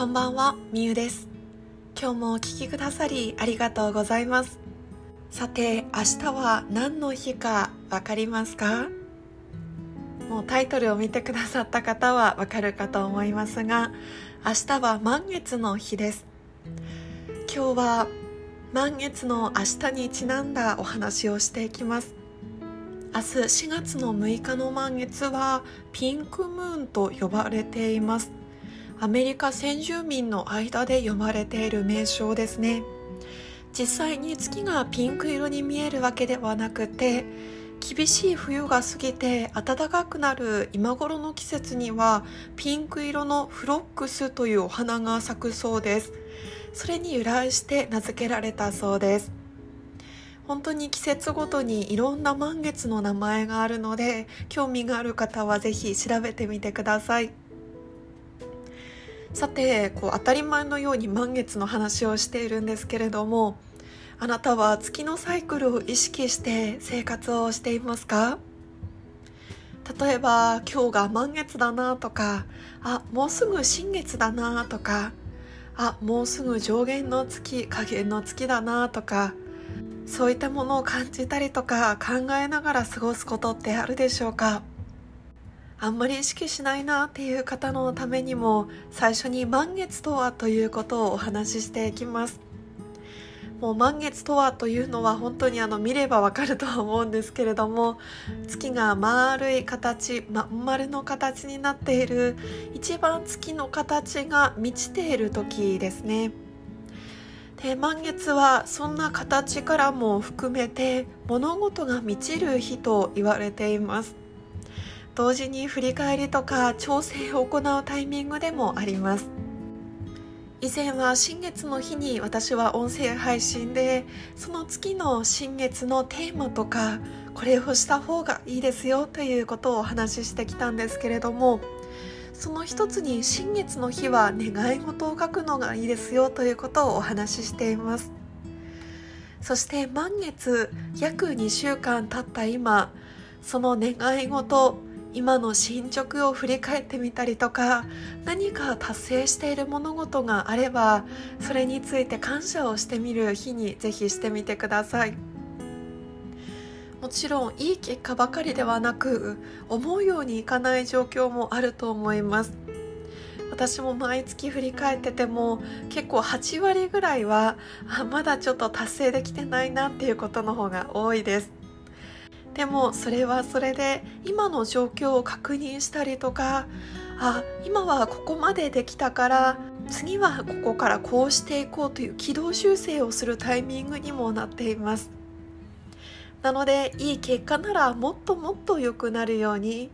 こんばんは、みゆです。今日もお聴きくださりありがとうございます。さて、明日は何の日かわかりますか？もうタイトルを見てくださった方はわかるかと思いますが、明日は満月の日です。今日は満月の明日にちなんだお話をしていきます。明日4月の6日の満月はピンクムーンと呼ばれていますアメリカ先住民の間で呼ばれている名称ですね。実際に月がピンク色に見えるわけではなくて厳しい冬が過ぎて暖かくなる今頃の季節にはピンク色のフロックスというお花が咲くそうです。それに由来して名付けられたそうです。本当に季節ごとにいろんな満月の名前があるので興味がある方は是非調べてみてください。さてこう当たり前のように満月の話をしているんですけれどもあなたは月のサイクルを意識して生活をしていますか？例えば今日が満月だなとかあもうすぐ新月だなとかあもうすぐ上限の月下限の月だなとかそういったものを感じたりとか考えながら過ごすことってあるでしょうか？あんまり意識しないなっていう方のためにも最初に満月とはということをお話ししていきます。もう満月とはというのは本当にあの見ればわかるとは思うんですけれども月が丸い形まん丸の形になっている一番月の形が満ちている時ですね。で満月はそんな形からも含めて物事が満ちる日と言われています。同時に振り返りとか調整を行うタイミングでもあります。以前は新月の日に私は音声配信でその月の新月のテーマとかこれをした方がいいですよということをお話ししてきたんですけれどもその一つに新月の日は願い事を書くのがいいですよということをお話ししています。そして満月約2週間経った今その願い事今の進捗を振り返ってみたりとか何か達成している物事があればそれについて感謝をしてみる日にぜひしてみてください。もちろんいい結果ばかりではなく思うようにいかない状況もあると思います私も毎月振り返ってても結構8割ぐらいはあまだちょっと達成できてないなっていうことの方が多いですでもそれはそれで今の状況を確認したりとかあ今はここまでできたから次はここからこうしていこうという軌道修正をするタイミングにもなっています。なのでいい結果ならもっともっと良くなるように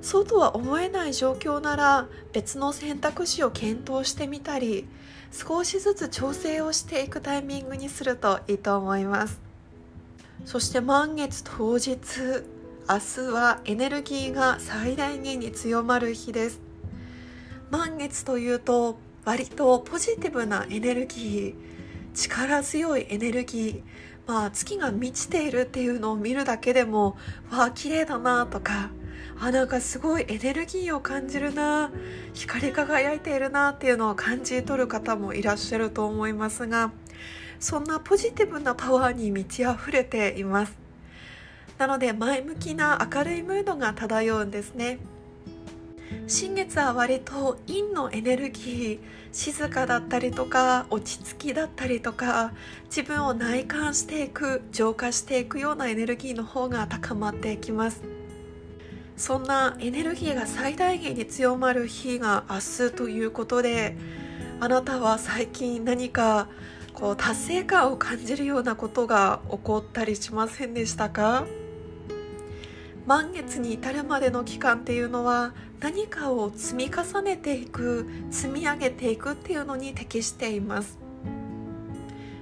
そうとは思えない状況なら別の選択肢を検討してみたり少しずつ調整をしていくタイミングにするといいと思います。そして満月当日明日はエネルギーが最大限に強まる日です。満月というと割とポジティブなエネルギー力強いエネルギーまあ、月が満ちているっていうのを見るだけでもわあ綺麗だなとかあなんかすごいエネルギーを感じるな光り輝いているなっていうのを感じ取る方もいらっしゃると思いますがそんなポジティブなパワーに満ち溢れています。なので前向きな明るいムードが漂うんですね。新月は割と陰のエネルギー静かだったりとか落ち着きだったりとか自分を内観していく浄化していくようなエネルギーの方が高まっていきます。そんなエネルギーが最大限に強まる日が明日ということであなたは最近何かこう達成感を感じるようなことが起こったりしませんでしたか？満月に至るまでの期間っていうのは何かを積み重ねていく積み上げていくっていうのに適しています。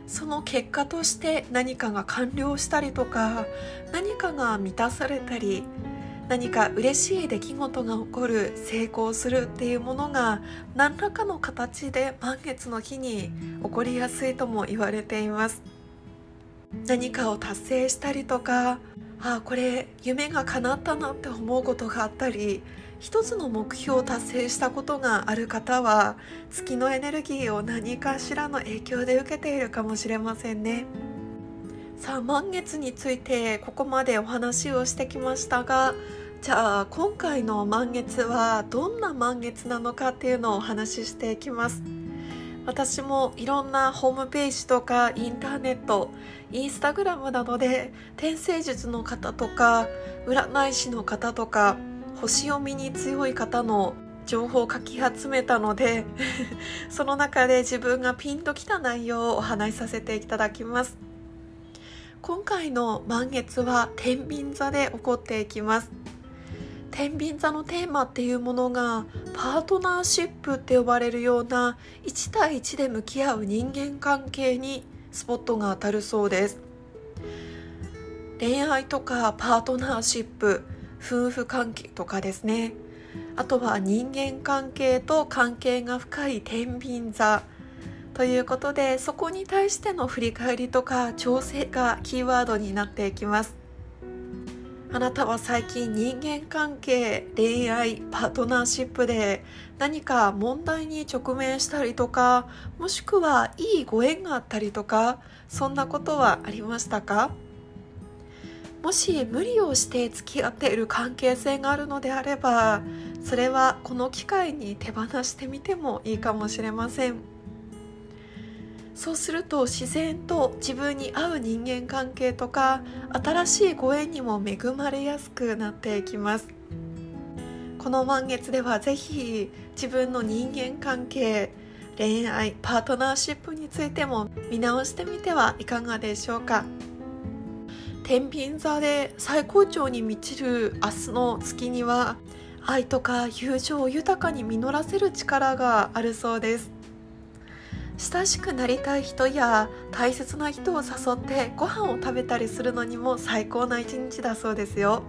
その結果として何かが完了したりとか何かが満たされたり何か嬉しい出来事が起こる成功するっていうものが何らかの形で満月の日に起こりやすいとも言われています。何かを達成したりとかああこれ夢が叶ったなって思うことがあったり一つの目標を達成したことがある方は月のエネルギーを何かしらの影響で受けているかもしれませんね。さあ満月についてここまでお話をしてきましたがじゃあ今回の満月はどんな満月なのかっていうのをお話ししていきます。私もいろんなホームページとかインターネットインスタグラムなどで天星術の方とか占い師の方とか星読みに強い方の情報をかき集めたので その中で自分がピンときた内容をお話しさせていただきます。今回の満月は天秤座で起こっていきます。天秤座のテーマっていうものがパートナーシップって呼ばれるような1対1で向き合う人間関係にスポットが当たるそうです。恋愛とかパートナーシップ夫婦関係とかですね。あとは人間関係と関係が深い天秤座。ということでそこに対しての振り返りとか調整がキーワードになっていきますあなたは最近人間関係恋愛パートナーシップで何か問題に直面したりとかもしくはいいご縁があったりとかそんなことはありましたか？もし無理をして付き合っている関係性があるのであればそれはこの機会に手放してみてもいいかもしれません。そうすると自然と自分に合う人間関係とか新しいご縁にも恵まれやすくなっていきます。この満月ではぜひ自分の人間関係恋愛パートナーシップについても見直してみてはいかがでしょうか。天秤座で最高潮に満ちる明日の月には愛とか友情を豊かに実らせる力があるそうです。親しくなりたい人や大切な人を誘ってご飯を食べたりするのにも最高な一日だそうですよ。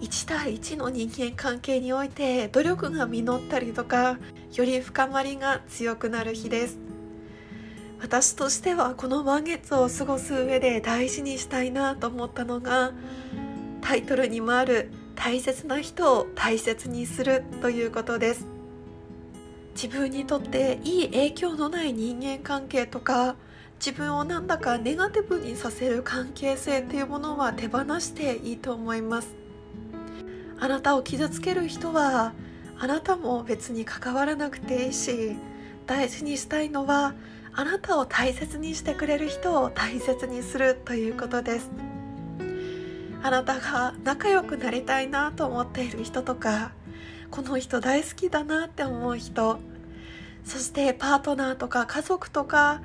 1対1の人間関係において努力が実ったりとかより深まりが強くなる日です。私としてはこの満月を過ごす上で大事にしたいなと思ったのがタイトルにもある大切な人を大切にするということです。自分にとっていい影響のない人間関係とか自分をなんだかネガティブにさせる関係性っていうものは手放していいと思います。あなたを傷つける人はあなたも別に関わらなくていいし大事にしたいのはあなたを大切にしてくれる人を大切にするということです。あなたが仲良くなりたいなと思っている人とかこの人大好きだなって思う人。そしてパートナーとか家族とか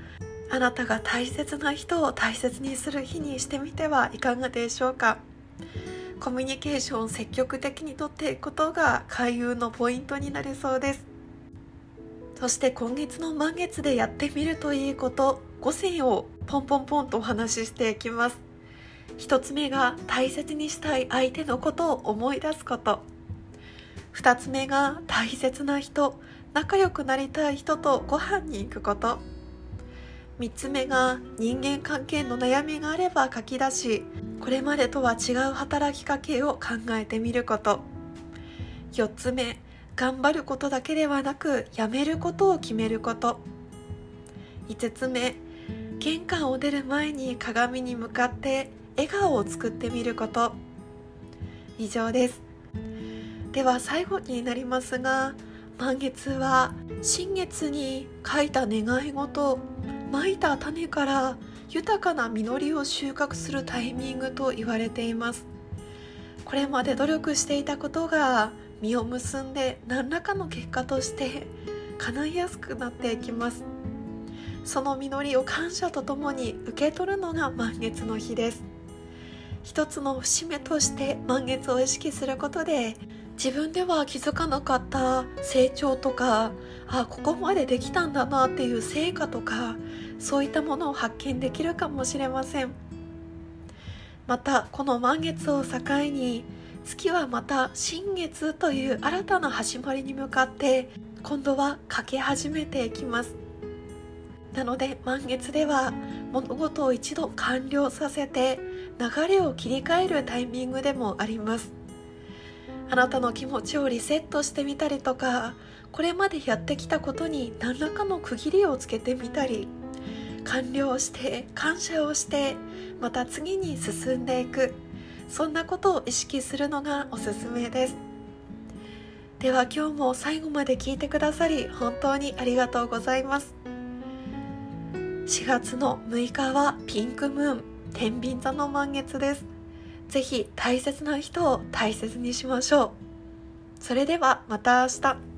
あなたが大切な人を大切にする日にしてみてはいかがでしょうか。コミュニケーションを積極的にとっていくことが開運のポイントになりそうです。そして今月の満月でやってみるといいこと5選をポンポンポンとお話ししていきます。1つ目が大切にしたい相手のことを思い出すこと。2つ目が大切な人仲良くなりたい人とご飯に行くこと。3つ目が人間関係の悩みがあれば書き出しこれまでとは違う働きかけを考えてみること。4つ目頑張ることだけではなくやめることを決めること。5つ目玄関を出る前に鏡に向かって笑顔を作ってみること。以上です。では最後になりますが満月は新月に書いた願い事まいた種から豊かな実りを収穫するタイミングと言われています。これまで努力していたことが実を結んで何らかの結果として叶いやすくなっていきます。その実りを感謝とともに受け取るのが満月の日です。一つの節目として満月を意識することで自分では気づかなかった成長とかあここまでできたんだなっていう成果とかそういったものを発見できるかもしれません。またこの満月を境に月はまた新月という新たな始まりに向かって今度はかけ始めていきます。なので満月では物事を一度完了させて流れを切り替えるタイミングでもあります。あなたの気持ちをリセットしてみたりとかこれまでやってきたことに何らかの区切りをつけてみたり完了して感謝をしてまた次に進んでいく。そんなことを意識するのがおすすめです。では今日も最後まで聞いてくださり本当にありがとうございます。4月の6日はピンクムーン天秤座の満月です。ぜひ大切な人を大切にしましょう。それではまた明日。